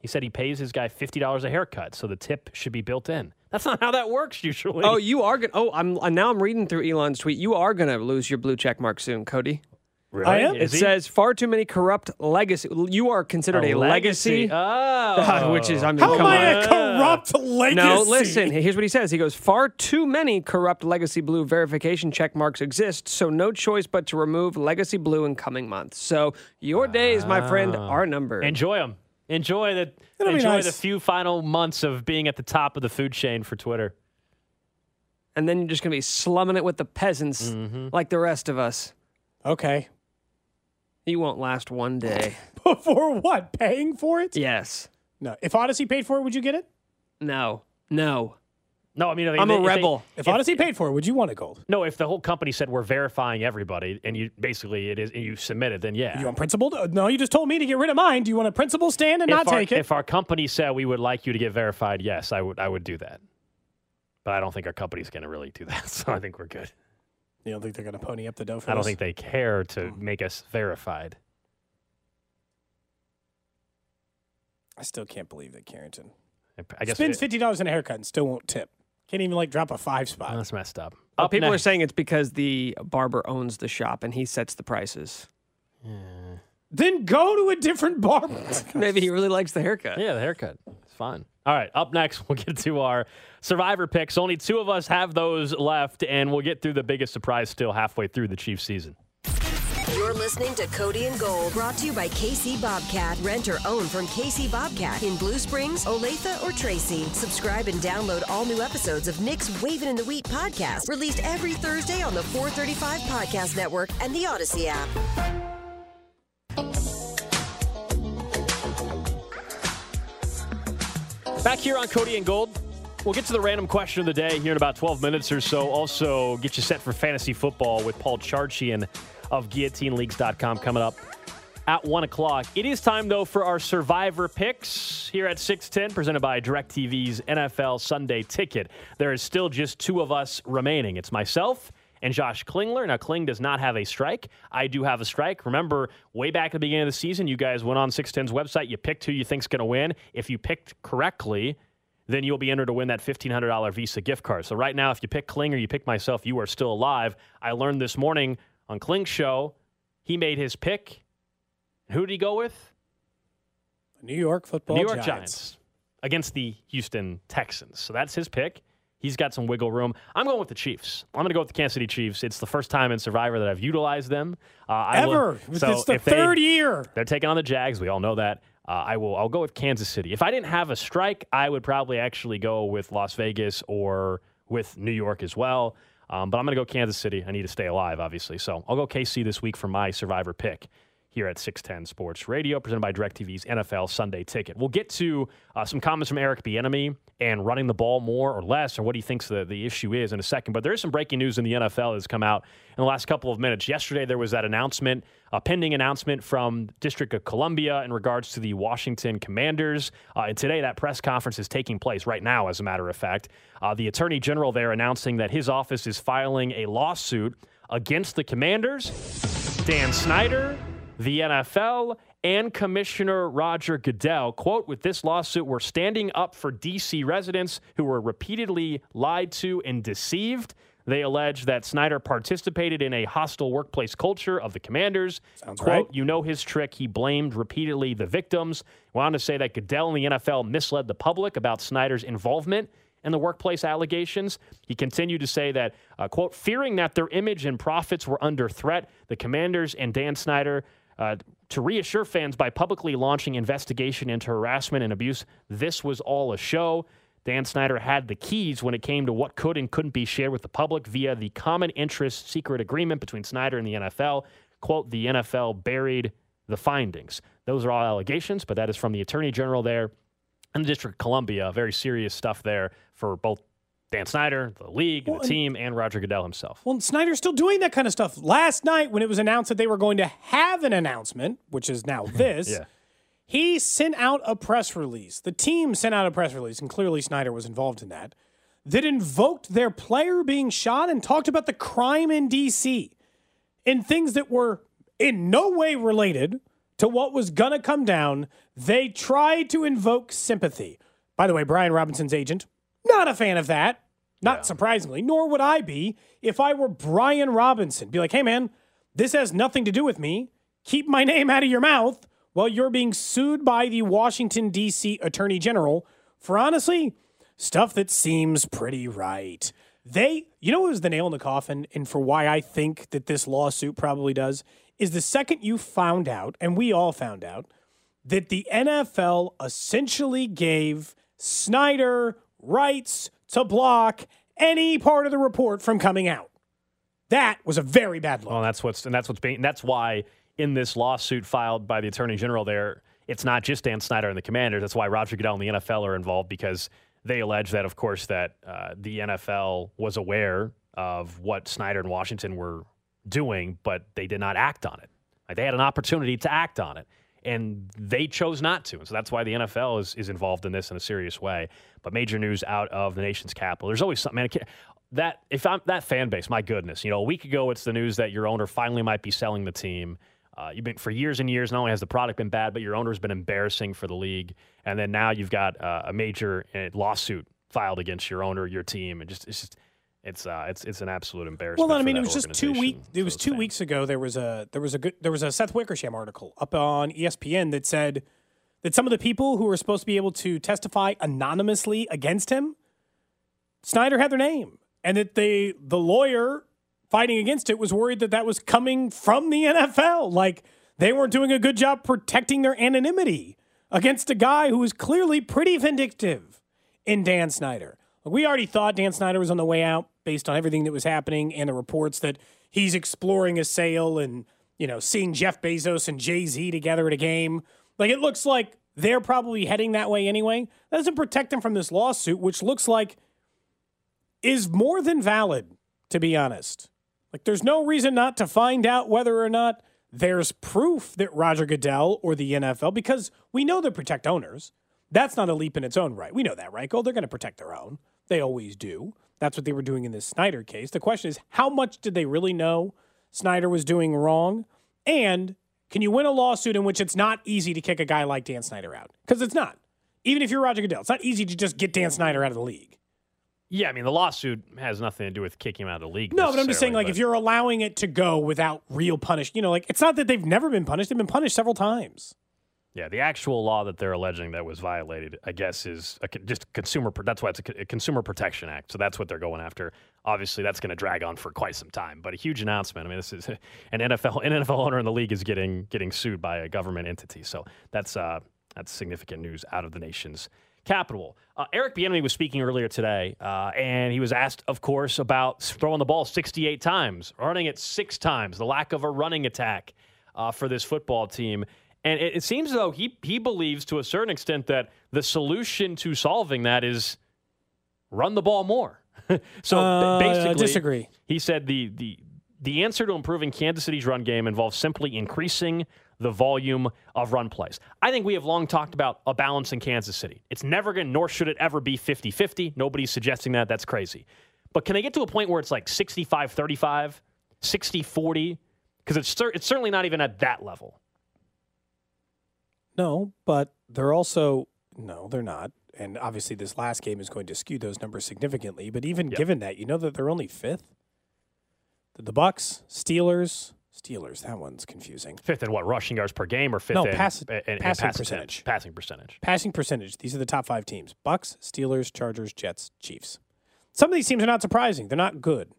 He said he pays his guy fifty dollars a haircut, so the tip should be built in. That's not how that works usually.
Oh, you are gonna. Oh, I'm now I'm reading through Elon's tweet. You are gonna lose your blue check mark soon, Cody.
really?
I am?
It
Is he?
says far too many corrupt legacy. You are considered a, legacy,
Oh,
which is I mean,
How am
come
I
on.
a corrupt legacy?
No, listen. Here's what he says. He goes, "Far too many corrupt Legacy Blue verification check marks exist, so no choice but to remove Legacy Blue in coming months. So your days, my friend, ah. are numbered."
Enjoy them. Enjoy the
It'll
enjoy
nice.
the few final months of being at the top of the food chain for Twitter.
and then you're just gonna be slumming it with the peasants,
Mm-hmm.
like the rest of us.
Okay.
You won't last one day.
For what? Paying for it?
yes.
No. If Odyssey paid for it, would you get it?
No. No.
No, I mean, I mean,
I'm a
if they-
rebel.
If, Odyssey paid for it, would you want it gold?
No, if the whole company said we're verifying everybody, and you basically it is, and you submit it, then yeah.
You want principled? Uh, No, you just told me to get rid of mine. Do you want a principal stand and
if
not
our,
take it?
If our company said we would like you to get verified, yes, I would. I would do that. But I don't think our company's going to really do that. So I think we're good.
you don't think they're going to pony up the dough for it.
I don't
this?
think they care to
Hmm.
make us verified.
I still can't believe that Carrington
I guess
spends fifty dollars in a haircut and still won't tip. Can't even like drop a five spot.
that's messed up.
Uh,
Up
people are saying it's because the barber owns the shop and he sets the prices. Yeah.
then go to a different barber.
Maybe he really likes the haircut.
Yeah, the haircut. It's fine. All right, up next, we'll get to our survivor picks. Only two of us have those left, and we'll get through the biggest surprise still halfway through the Chiefs season.
You're listening to Cody and Gold, brought to you by KC Bobcat. Rent or own from KC Bobcat in Blue Springs, Olathe, or Tracy. Subscribe and download all new episodes of Nick's Waving in the Wheat podcast, released every Thursday on the 435 Podcast Network and the Odyssey app.
Back here on Cody and Gold. We'll get to the random question of the day here in about 12 minutes or so. Also, get you set for fantasy football with Paul Charchian of guillotineleagues.com coming up at 1 o'clock. It is time, though, for our survivor picks here at 610, presented by DirecTV's NFL Sunday Ticket. There is still just two of us remaining. It's myself and Josh Klingler. Now, Kling does not have a strike. I do have a strike. Remember, way back at the beginning of the season, you guys went on 610's website. You picked who you think's going to win. If you picked correctly, then you'll be entered to win that $1,500 Visa gift card. So right now, if you pick Kling or you pick myself, you are still alive. I learned this morning on Kling's show, he made his pick. Who did he go with?
New York football
New York
Giants.
Giants against the Houston Texans. So that's his pick. He's got some wiggle room. I'm going with the Chiefs. I'm going to go with the Kansas City Chiefs. It's the first time in Survivor that I've utilized them. Uh, I
Ever.
will- so
it's the
if they-
third year.
they're taking on the Jags. We all know that. Uh, I will. I'll go with Kansas City. If I didn't have a strike, I would probably actually go with Las Vegas or with New York as well. Um, but I'm going to go Kansas City. I need to stay alive, obviously. So I'll go KC this week for my Survivor pick here at 610 Sports Radio, presented by DirecTV's NFL Sunday Ticket. We'll get to uh, some comments from Eric Bieniemy and running the ball more or less, or what he thinks the, the issue is in a second. But there is some breaking news in the NFL that's come out in the last couple of minutes. Yesterday, there was that announcement, a pending announcement from District of Columbia in regards to the Washington Commanders. Uh, and today, that press conference is taking place right now, as a matter of fact. Uh, the Attorney General there announcing that his office is filing a lawsuit against the Commanders, Dan Snyder, the NFL, and Commissioner Roger Goodell. Quote With this lawsuit, we're standing up for D.C. residents who were repeatedly lied to and deceived. They allege that Snyder participated in a hostile workplace culture of the commanders.
Sounds
Quote,
right.
You know his trick. He blamed repeatedly the victims. Went on to say that Goodell and the NFL misled the public about Snyder's involvement in the workplace allegations. He continued to say that, uh, quote, fearing that their image and profits were under threat, the commanders and Dan Snyder uh, to reassure fans by publicly launching investigation into harassment and abuse. This was all a show. Dan Snyder had the keys when it came to what could and couldn't be shared with the public via the common interest secret agreement between Snyder and the NFL. Quote, the NFL buried the findings. Those are all allegations, but that is from the Attorney General there in the District of Columbia. Very serious stuff there for both Dan Snyder, the league,
Well,
the team, and Roger Goodell himself.
Well, Snyder's still doing that kind of stuff. Last night, when it was announced that they were going to have an announcement, which is now this,
Yeah.
he sent out a press release. The team sent out a press release, and clearly Snyder was involved in that, that invoked their player being shot and talked about the crime in D.C. and things that were in no way related to what was going to come down. They tried to invoke sympathy. By the way, Brian Robinson's agent, not a fan of that. Not surprisingly, nor would I be if I were Brian Robinson. Be like, hey, man, this has nothing to do with me. Keep my name out of your mouth while you're being sued by the Washington, D.C. Attorney General for honestly stuff that seems pretty right. They, you know, what was the nail in the coffin, and for why I think that this lawsuit probably does, is the second you found out, and we all found out, that the NFL essentially gave Snyder rights to block any part of the report from coming out. That was a very bad look.
Well, that's what's and that's what's being and that's why in this lawsuit filed by the attorney general there, it's not just Dan Snyder and the Commanders. That's why Roger Goodell and the NFL are involved because they allege that, of course, that uh, the NFL was aware of what Snyder and Washington were doing, but they did not act on it. Like, they had an opportunity to act on it, and they chose not to. And so that's why the NFL is, is involved in this in a serious way. But major news out of the nation's capital. There's always something. Man, that if I'm that fan base, my goodness, you know, a week ago it's the news that your owner finally might be selling the team. Uh, you've been for years and years. Not only has the product been bad, but your owner's been embarrassing for the league. And then now you've got uh, a major uh, lawsuit filed against your owner, your team, and just it's just it's uh, it's it's an absolute embarrassment.
Well, I mean, it was just two weeks. It was two weeks ago. There was a there was a good there was a Seth Wickersham article up on ESPN that said that some of the people who were supposed to be able to testify anonymously against him, Snyder had their name, and that they the lawyer fighting against it was worried that that was coming from the NFL. Like they weren't doing a good job protecting their anonymity against a guy who was clearly pretty vindictive in Dan Snyder. We already thought Dan Snyder was on the way out based on everything that was happening and the reports that he's exploring a sale and, you know, seeing Jeff Bezos and Jay Z together at a game. Like it looks like they're probably heading that way anyway. That doesn't protect him from this lawsuit, which looks like is more than valid, to be honest. Like there's no reason not to find out whether or not there's proof that Roger Goodell or the NFL, because we know they protect owners. That's not a leap in its own right. We know that, right? Gold, they're going to protect their own. They always do. That's what they were doing in this Snyder case. The question is, how much did they really know Snyder was doing wrong? And can you win a lawsuit in which it's not easy to kick a guy like Dan Snyder out? Because it's not. Even if you're Roger Goodell, it's not easy to just get Dan Snyder out of the league.
Yeah, I mean the lawsuit has nothing to do with kicking him out of the league.
No, but I'm just saying, like,
necessarily,
if you're allowing it to go without real punish, you know, like, it's not that they've never been punished; they've been punished several times.
Yeah, the actual law that they're alleging that was violated, I guess, is a, just consumer. That's why it's a, a Consumer Protection Act. So that's what they're going after. Obviously, that's going to drag on for quite some time. But a huge announcement. I mean, this is an NFL an NFL owner in the league is getting getting sued by a government entity. So that's uh, that's significant news out of the nation's capital. Uh, Eric Bieniemy was speaking earlier today, uh, and he was asked, of course, about throwing the ball 68 times, running it six times, the lack of a running attack uh, for this football team. And it, it seems though he he believes to a certain extent that the solution to solving that is run the ball more. so
Uh,
basically,
disagree.
He said the the the answer to improving Kansas City's run game involves simply increasing the volume of run plays. I think we have long talked about a balance in Kansas City. It's never going to, nor should it ever be 50 50. Nobody's suggesting that. That's crazy. But can they get to a point where it's like 65 35, 60 40? Because it's, it's certainly not even at that level.
No, but they're also no, they're not. And obviously, this last game is going to skew those numbers significantly. But even
Yep.
given that, you know that they're only fifth. The, the Bucs, Steelers, Steelers. That one's confusing.
Fifth in what, rushing yards per game or fifth
No,
in,
pass-
in- in
passing
pass
percentage.
Passing percentage.
Passing percentage. These are the top five teams: Bucs, Steelers, Chargers, Jets, Chiefs. Some of these teams are not surprising. They're not good.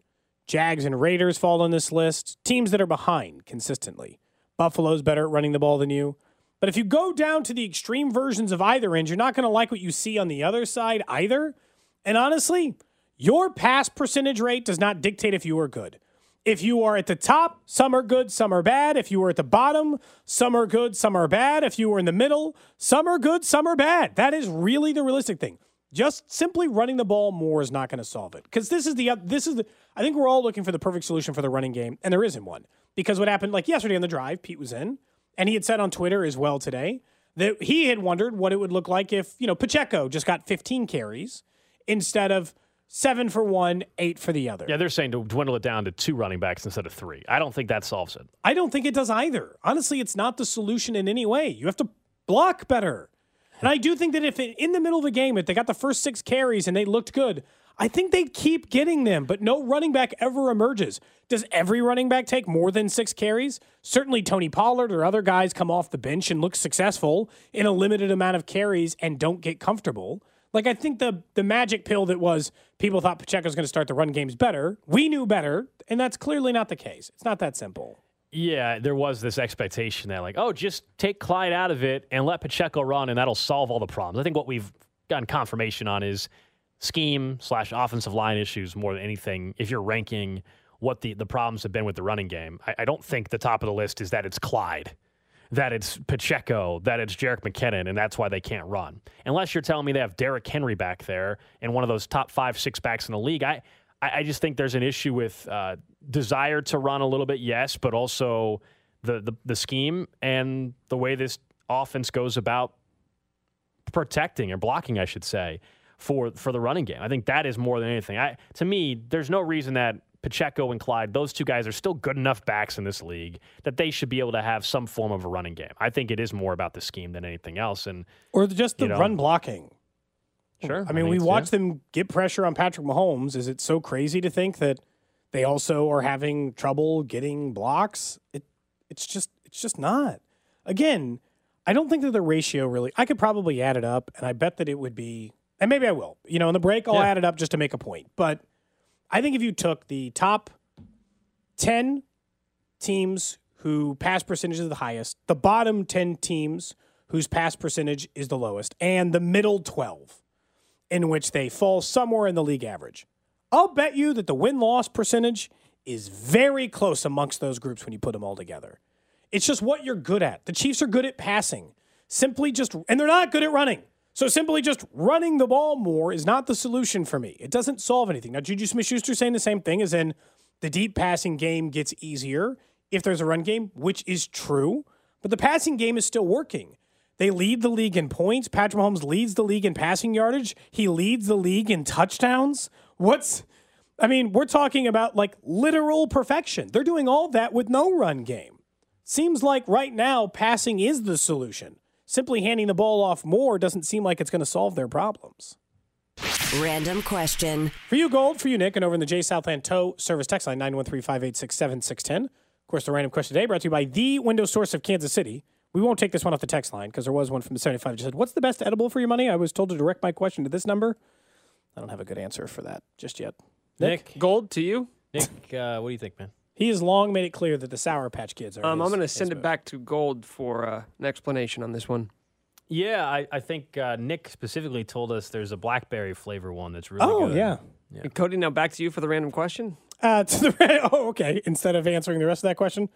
Jags and Raiders fall on this list. Teams that are behind consistently. Buffalo's better at running the ball than you. But if you go down to the extreme versions of either end, you're not going to like what you see on the other side either. And honestly, your pass percentage rate does not dictate if you are good. If you are at the top, some are good, some are bad. If you are at the bottom, some are good, some are bad. If you are in the middle, some are good, some are bad. That is really the realistic thing. Just simply running the ball more is not going to solve it. Because this is the this is the I think we're all looking for the perfect solution for the running game, and there isn't one. Because what happened like yesterday on the drive, Pete was in, and he had said on Twitter as well today that he had wondered what it would look like if you know Pacheco just got 15 carries instead of seven for one, eight for the other.
Yeah, they're saying to dwindle it down to two running backs instead of three. I don't think that solves it.
I don't think it does either. Honestly, it's not the solution in any way. You have to block better. And I do think that if it, in the middle of the game, if they got the first six carries and they looked good, I think they'd keep getting them, but no running back ever emerges. Does every running back take more than six carries? Certainly, Tony Pollard or other guys come off the bench and look successful in a limited amount of carries and don't get comfortable. Like I think the the magic pill that was people thought Pacheco Pacheco's going to start the run games better. We knew better, and that's clearly not the case. It's not that simple.
Yeah, there was this expectation that, like, oh, just take Clyde out of it and let Pacheco run, and that'll solve all the problems. I think what we've gotten confirmation on is scheme slash offensive line issues more than anything. If you're ranking what the, the problems have been with the running game, I, I don't think the top of the list is that it's Clyde, that it's Pacheco, that it's Jerick McKinnon, and that's why they can't run. Unless you're telling me they have Derrick Henry back there and one of those top five, six backs in the league, I, I, just think there's an issue with uh, desire to run a little bit, yes, but also the, the the scheme and the way this offense goes about protecting or blocking, I should say, for for the running game. I think that is more than anything. I to me, there's no reason that Pacheco and Clyde, those two guys are still good enough backs in this league that they should be able to have some form of a running game. I think it is more about the scheme than anything else. And
Or just the
You know.
run blocking.
sure,
I mean, we watched them get pressure on Patrick Mahomes. Is it so crazy to think that they also are having trouble getting blocks? It it's just it's just not. Again, I don't think that the ratio really I could probably add it up and I bet that it would be and maybe I will. You know, in the break I'll
Yeah.
add it up just to make a point. But I think if you took the top 10 teams who pass percentage is the highest, the bottom 10 teams whose pass percentage is the lowest, and the middle 12 in which they fall somewhere in the league average. I'll bet you that the win loss percentage is very close amongst those groups when you put them all together. It's just what you're good at. The Chiefs are good at passing. Simply just, and they're not good at running. So simply just running the ball more is not the solution for me. It doesn't solve anything. Now, Juju Smith Schuster saying the same thing as in the deep passing game gets easier if there's a run game, which is true, but the passing game is still working. They lead the league in points. Patrick Mahomes leads the league in passing yardage. He leads the league in touchdowns. What's, I mean, we're talking about like literal perfection. They're doing all that with no run game. Seems like right now passing is the solution. Simply handing the ball off more doesn't seem like it's going to solve their problems.
Random question.
For you, Gold. For you, Nick. And over in the J Southland Tow Service text line, 913-586-7610. Of course, the random question today brought to you by the window source of Kansas City. We won't take this one off the text line because there was one from the 75 that just said, what's the best edible for your money? I was told to direct my question to this number. I don't have a good answer for that just yet.
Nick,
Gold to you.
Nick, uh, what do you think, man?
He has long made it clear that the Sour Patch Kids are.
Um,
his-
I'm going to send it
move.
back to Gold for uh, an explanation on this one.
Yeah, I, I think uh, Nick specifically told us there's a blackberry flavor one that's really
Oh
good.
yeah.
And Cody, now back to you for the random question.
Uh, to the oh okay. Instead of answering the rest of that question,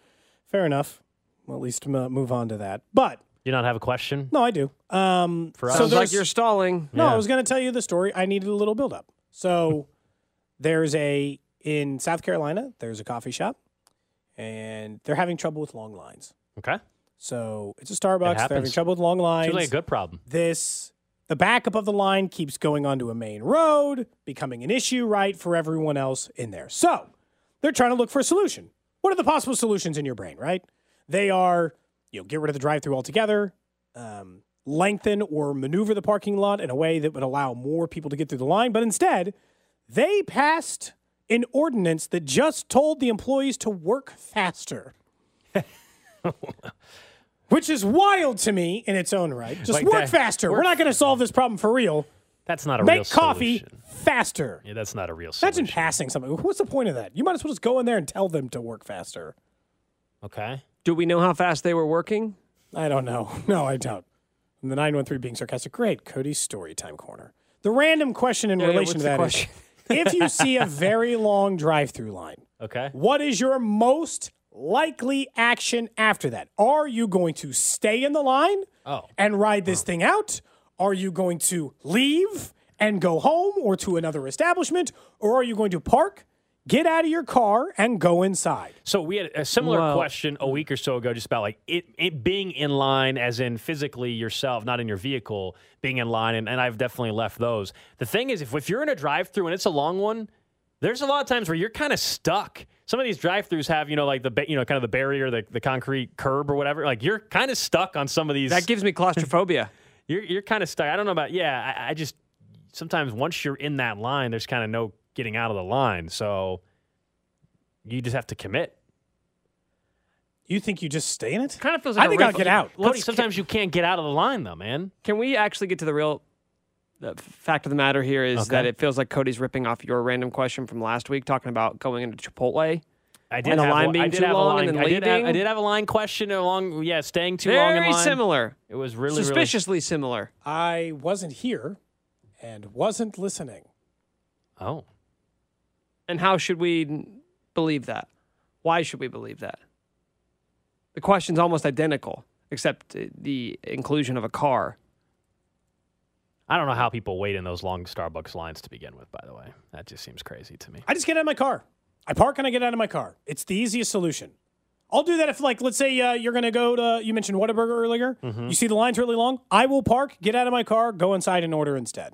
fair enough. We'll at least m- move on to that. But
You not have a question
no, I do. Um,
for
so
us?
Sounds like you're stalling.
No,
Yeah.
I was going to tell you the story. I needed a little build up. So there's a in South Carolina. There's a coffee shop, and they're having trouble with long lines.
okay.
So it's a Starbucks. They're having trouble with long
It's
lines.
usually a good problem.
this the backup of the line keeps going onto a main road, becoming an issue, right, for everyone else in there. So they're trying to look for a solution. What are the possible solutions in your brain, right? They are, you know, get rid of the drive-through altogether, um, lengthen or maneuver the parking lot in a way that would allow more people to get through the line. But instead, they passed an ordinance that just told the employees to work faster. Which is wild to me in its own right. Just
Like
work
that-
faster. We're not going to solve this problem for real.
That's not a real
Make coffee
solution.
faster.
Yeah, that's not a real solution.
Imagine passing something. What's the point of that? You might as well just go in there and tell them to work faster.
Okay.
Do we know how fast they were working?
I don't know. No, I don't. And the 913 being sarcastic. Great. Cody's story time corner. The random question in
Yeah, yeah,
relation
what's
to
the
that is
question?
If you see a very long drive through line,
Okay.
what is your most likely action after that? Are you going to stay in the line
Oh.
and ride this thing out? Are you going to leave and go home or to another establishment? Or are you going to park, get out of your car, and go inside?
So we had a similar
Well-
question a week or so ago, just about like it, it being in line, as in physically yourself, not in your vehicle, being in line, and, and I've definitely left those. The thing is, if, if you're in a drive-through and it's a long one, there's a lot of times where you're kind of stuck. Some of these drive-throughs have, you know, like the you know, kind of the barrier, the, the concrete curb or whatever. Like you're kind of stuck on some of these.
That gives me claustrophobia.
you're you're kind of stuck. I don't know about yeah. I, I just sometimes once you're in that line, there's kind of no getting out of the line. So you just have to commit.
You think you just stay in it?
kind of feels like
I
a
think I'll get out.
Cody,
Let's-
sometimes you can't get out of the line though, man.
Can we actually get to the real the fact of the matter here is
Okay.
that it feels like Cody's ripping off your random question from last week, talking about going into Chipotle.
I did
And the
have
line
one- I
being
did
too
have a
long
line.
and then
I did have, I
leaving?
did have a line question along. Yeah, staying too long in
Very
line.
similar,
It was really
suspiciously similar.
I wasn't here and wasn't listening.
Oh,
And how should we believe that? Why should we believe that? The question's almost identical, except uh, the inclusion of a car.
I don't know how people wait in those long Starbucks lines to begin with. By the way, that just seems crazy to me.
I just get out of my car. I park and I get out of my car. It's the easiest solution. I'll do that if, like, let's say uh, you're going to go to, you mentioned Whataburger earlier.
Mm-hmm.
You see the line's really long. I will park, get out of my car, go inside and order instead.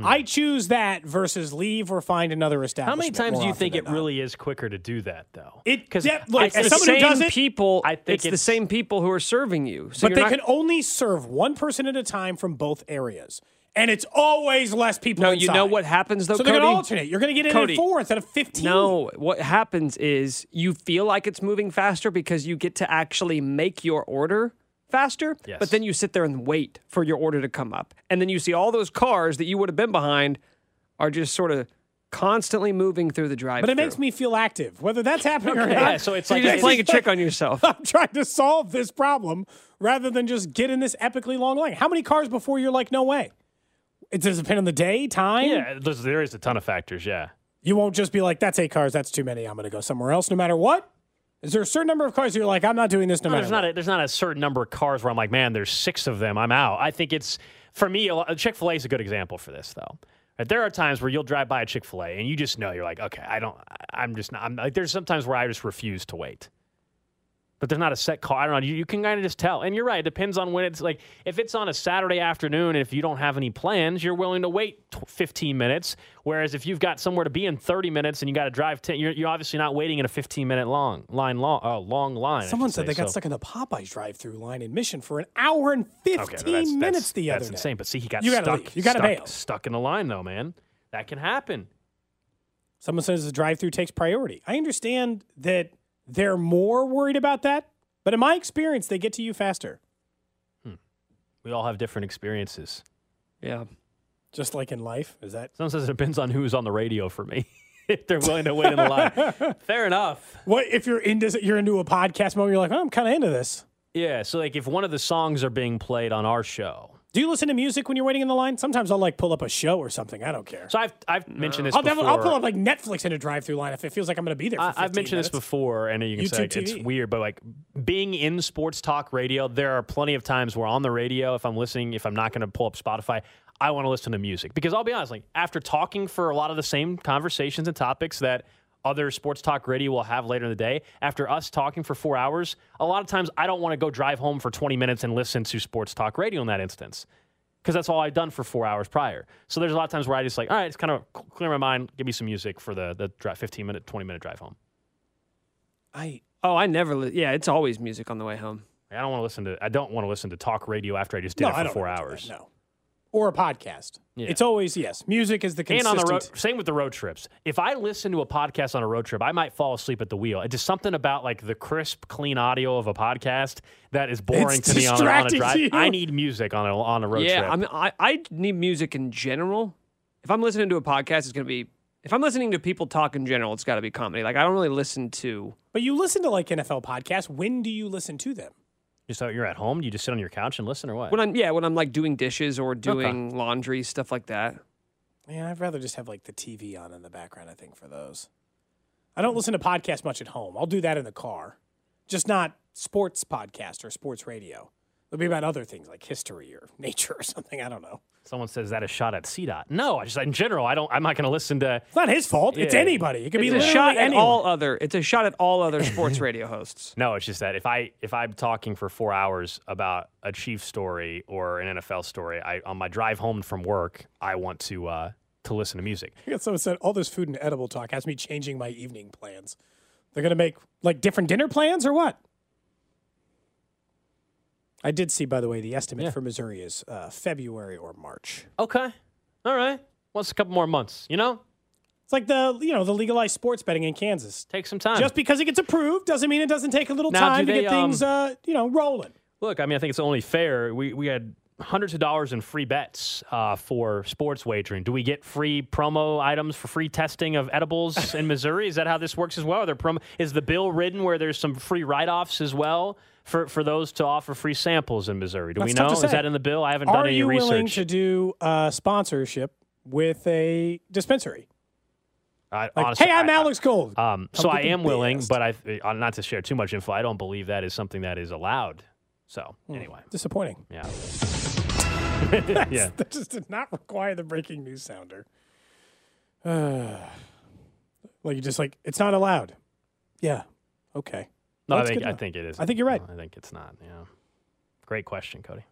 Hmm. I choose that versus leave or find another
establishment. How many times do you think it
not.
really is quicker to do that though?
It-
because
yeah, look, as
the
someone who
same
does it-
people.
I think
it's, the same people who are serving you. So
But they
not-
can only serve one person at a time from both areas. And it's always less people
No, you know what happens though,
So they're
Cody?
going to alternate. You're going to get in
Cody.
at four instead of 15.
No, what happens is you feel like it's moving faster because you get to actually make your order faster,
Yes.
but then you sit there and wait for your order to come up. And then you see all those cars that you would have been behind are just sort of constantly moving through the drive.
But it makes me feel active, whether that's happening or not.
Yeah, so it's
You're
like
just
it's-
playing a trick on yourself.
I'm trying to solve this problem rather than just get in this epically long line. How many cars before you're like, no way? It does it depend on the day, time.
yeah, there is a ton of factors. Yeah.
You won't just be like, that's eight cars, that's too many. I'm going to go somewhere else no matter what. Is there a certain number of cars you're like, I'm not doing this no,
No,
matter
there's not a, there's not a certain number of cars where I'm like, man, there's six of them. I'm out. I think it's for me. Chick Fil A is a good example for this, though. Right, There are times where you'll drive by a Chick Fil A and you just know you're like, okay, I don't. I'm just not. I'm like, there's sometimes where I just refuse to wait. But there's not a set call. I don't know. You, you can kind of just tell. And you're right. It depends on when it's like, if it's on a Saturday afternoon and if you don't have any plans, you're willing to wait tw 15 minutes. Whereas if you've got somewhere to be in 30 minutes and you got to drive 10, you're, you're obviously not waiting in a 15 minute long line, long, uh, long line.
Someone said
say.
they got
So-
stuck in the Popeyes drive-through line in Mission for an hour and 15
Okay, that's-
minutes
that's-
the other
That's
day.
insane. But see, he got
You gotta
stuck.
leave. You gotta
stuck,
bail.
Stuck in the line, though, man. That can happen.
Someone says the drive-through takes priority. I understand that they're more worried about that, but in my experience, they get to you faster. Hmm.
We all have different experiences.
Yeah.
Just like in life, is that
Someone says it depends on who's on the radio for me. if they're willing to wait in the line. Fair enough.
what if you're into you're into a podcast moment? You're like, oh, I'm kind of into this.
Yeah. So, like, if one of the songs are being played on our show,
Do you listen to music when you're waiting in the line? Sometimes I'll like pull up a show or something. I don't care.
so I've I've mentioned this
I'll,
before.
I'll pull up like Netflix in a drive-through line if it feels like I'm going to be there. For
I,
15
I've mentioned
minutes.
this before, and you can say
YouTube
like, it's weird, but like being in sports talk radio, there are plenty of times where on the radio, if I'm listening, if I'm not going to pull up Spotify, I want to listen to music because I'll be honest, like after talking for a lot of the same conversations and topics that other sports talk radio will have later in the day, after us talking for four hours, a lot of times I don't want to go drive home for 20 minutes and listen to sports talk radio in that instance because that's all I've done for four hours prior. So there's a lot of times where I just like, all right, it's kind of clear my mind, give me some music for the the drive, 15 minute, 20 minute drive home.
I
Oh, I never. Li- yeah, it's always music on the way home.
I don't want to listen to. I don't want to listen to talk radio after I just did
no,
it for four hours.
no, or a podcast.
Yeah.
It's always yes. Music is the
And
consistent.
on the road, same with the road trips. If I listen to a podcast on a road trip, I might fall asleep at the wheel. It's just something about like the crisp, clean audio of a podcast that is boring
It's
to me on a, on a drive.
you.
I need music on a on a road
yeah,
trip.
I mean, I, I need music in general. If I'm listening to a podcast, it's going to be. If I'm listening to people talk in general, it's got to be comedy. Like I don't really listen to.
But you listen to like NFL podcasts. When do you listen to them?
Just so you're at home, you just sit on your couch and listen, or what?
When I'm yeah, when I'm like doing dishes or doing laundry stuff like that.
Yeah, I'd rather just have like the TV on in the background. I think for those. I don't listen to podcasts much at home. I'll do that in the car, just not sports podcast or sports radio. It'll be about other things like history or nature or something. I don't know.
Someone says is that a shot at CDOT. No, I just in general, I don't. I'm not going to listen to.
It's not his fault. It's anybody. It could be
It's a shot at
anyone.
all other. It's a shot at all other sports radio hosts.
No, it's just that if I if I'm talking for four hours about a Chief story or an NFL story, I on my drive home from work, I want to uh, to listen to music.
I got someone said all this food and edible talk has me changing my evening plans. They're gonna make like different dinner plans or what? I did see, by the way, the estimate
Yeah.
for Missouri is uh, February or March.
Okay, all right. What's a couple more months? You know,
It's like the you know the legalized sports betting in Kansas.
take some time.
Just because it gets approved doesn't mean it doesn't take a little
Now,
time
do
to get
they, um,
things uh, you know rolling.
Look, I mean, I think it's only fair. We we had hundreds of dollars in free bets uh, for sports wagering. Do we get free promo items for free testing of edibles in Missouri? Is that how this works as well? Are there promo? Is the bill written where there's some free write-offs as well for, for those to offer free samples in Missouri? Do we
That's tough
know? Is that in the bill? I haven't done
Are
any
you
research.
willing to do uh, sponsorship with a dispensary?
I,
Like,
honestly,
hey, I'm
I-
Alex Gold.
Um, so I am willing,
best.
but I uh, not to share too much info. I don't believe that is something that is allowed. So
Hmm.
anyway,
Disappointing.
yeah, yeah.
That just did not require the breaking news sounder. like you just like it's not allowed. Yeah. Okay.
No, I think I think it is.
I think you're right.
I think it's not. Yeah. Great question, Cody.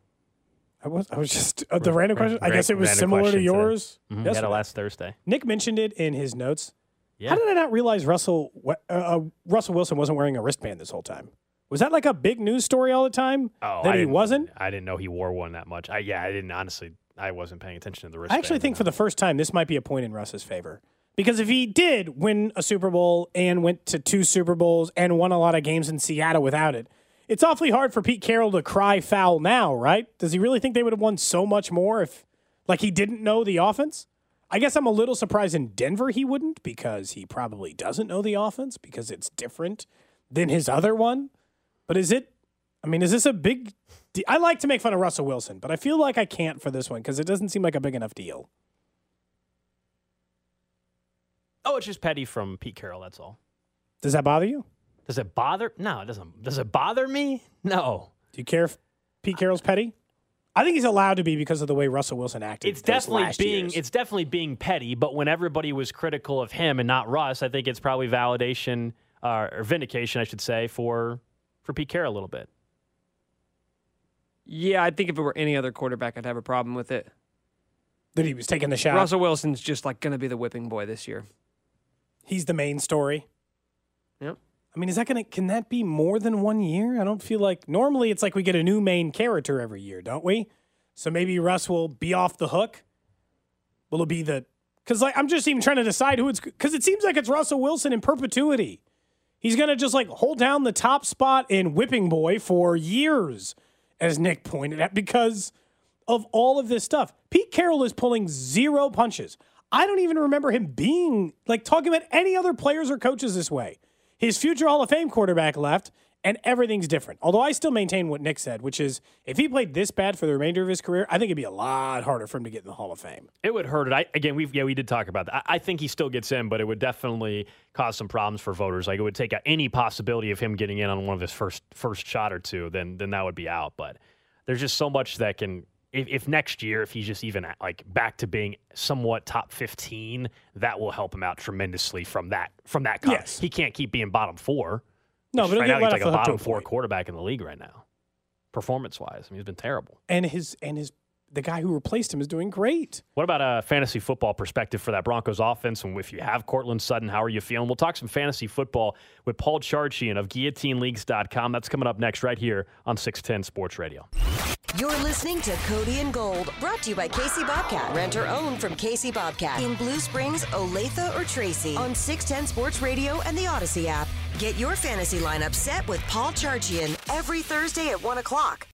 I was I was just uh, the
Ra-
random
ra-
question. I guess it was similar to yours.
Had it last Thursday.
Nick mentioned it in his notes.
Yeah.
How did I not realize Russell uh, uh, Russell Wilson wasn't wearing a wristband this whole time? Was that like a big news story all the time
Oh,
that
I
he wasn't?
I didn't know he wore one that much. I yeah, I didn't honestly. I wasn't paying attention to the wrist.
I actually think for the first time this might be a point in Russ's favor. Because if he did win a Super Bowl and went to two Super Bowls and won a lot of games in Seattle without it, it's awfully hard for Pete Carroll to cry foul now, right? Does he really think they would have won so much more if like he didn't know the offense? I guess I'm a little surprised in Denver he wouldn't because he probably doesn't know the offense because it's different than his other one. But is it I mean, is this a big I like to make fun of Russell Wilson, but I feel like I can't for this one because it doesn't seem like a big enough deal.
Oh, it's just petty from Pete Carroll. That's all.
Does that bother you?
Does it bother? No, it doesn't. Does it bother me? No.
Do you care if Pete Carroll's petty? I think he's allowed to be because of the way Russell Wilson acted.
It's definitely
last
being
years.
it's definitely being petty. But when everybody was critical of him and not Russ, I think it's probably validation uh, or vindication, I should say, for for Pete Carroll a little bit.
Yeah, I think if it were any other quarterback, I'd have a problem with it.
That he was taking the shot.
Russell Wilson's just like going to be the whipping boy this year.
He's the main story.
Yep.
I mean, is that gonna? Can that be more than one year? I don't feel like normally it's like we get a new main character every year, don't we? So maybe Russ will be off the hook. Will it be the? Because like I'm just even trying to decide who it's. Because it seems like it's Russell Wilson in perpetuity. He's gonna just like hold down the top spot in whipping boy for years, as Nick pointed out, because of all of this stuff. Pete Carroll is pulling zero punches. I don't even remember him being like talking about any other players or coaches this way. His future Hall of Fame quarterback left, and everything's different. Although I still maintain what Nick said, which is if he played this bad for the remainder of his career, I think it'd be a lot harder for him to get in the Hall of Fame.
It would hurt it. I, again, we yeah we did talk about that. I, I, think he still gets in, but it would definitely cause some problems for voters. Like it would take out any possibility of him getting in on one of his first first shot or two. Then then that would be out. But there's just so much that can if, if, next year, if he's just even like back to being somewhat top fifteen, that will help him out tremendously from that from that. Cut.
Yes,
he can't keep being bottom four.
No, but
right now he's like a bottom
four
point. quarterback in the league right now, performance wise. I mean, he's been terrible.
And his and his the guy who replaced him is doing great.
What about a fantasy football perspective for that Broncos offense? And if you have Courtland Sutton, how are you feeling? We'll talk some fantasy football with Paul Charchian of GuillotineLeagues.com. That's coming up next right here on 610 Sports Radio.
You're listening to Cody and Gold, brought to you by Casey Bobcat. Rent or own from Casey Bobcat in Blue Springs, Olathe, or Tracy on 610 Sports Radio and the Audacy app. Get your fantasy lineup set with Paul Charchian every Thursday at 1 o'clock.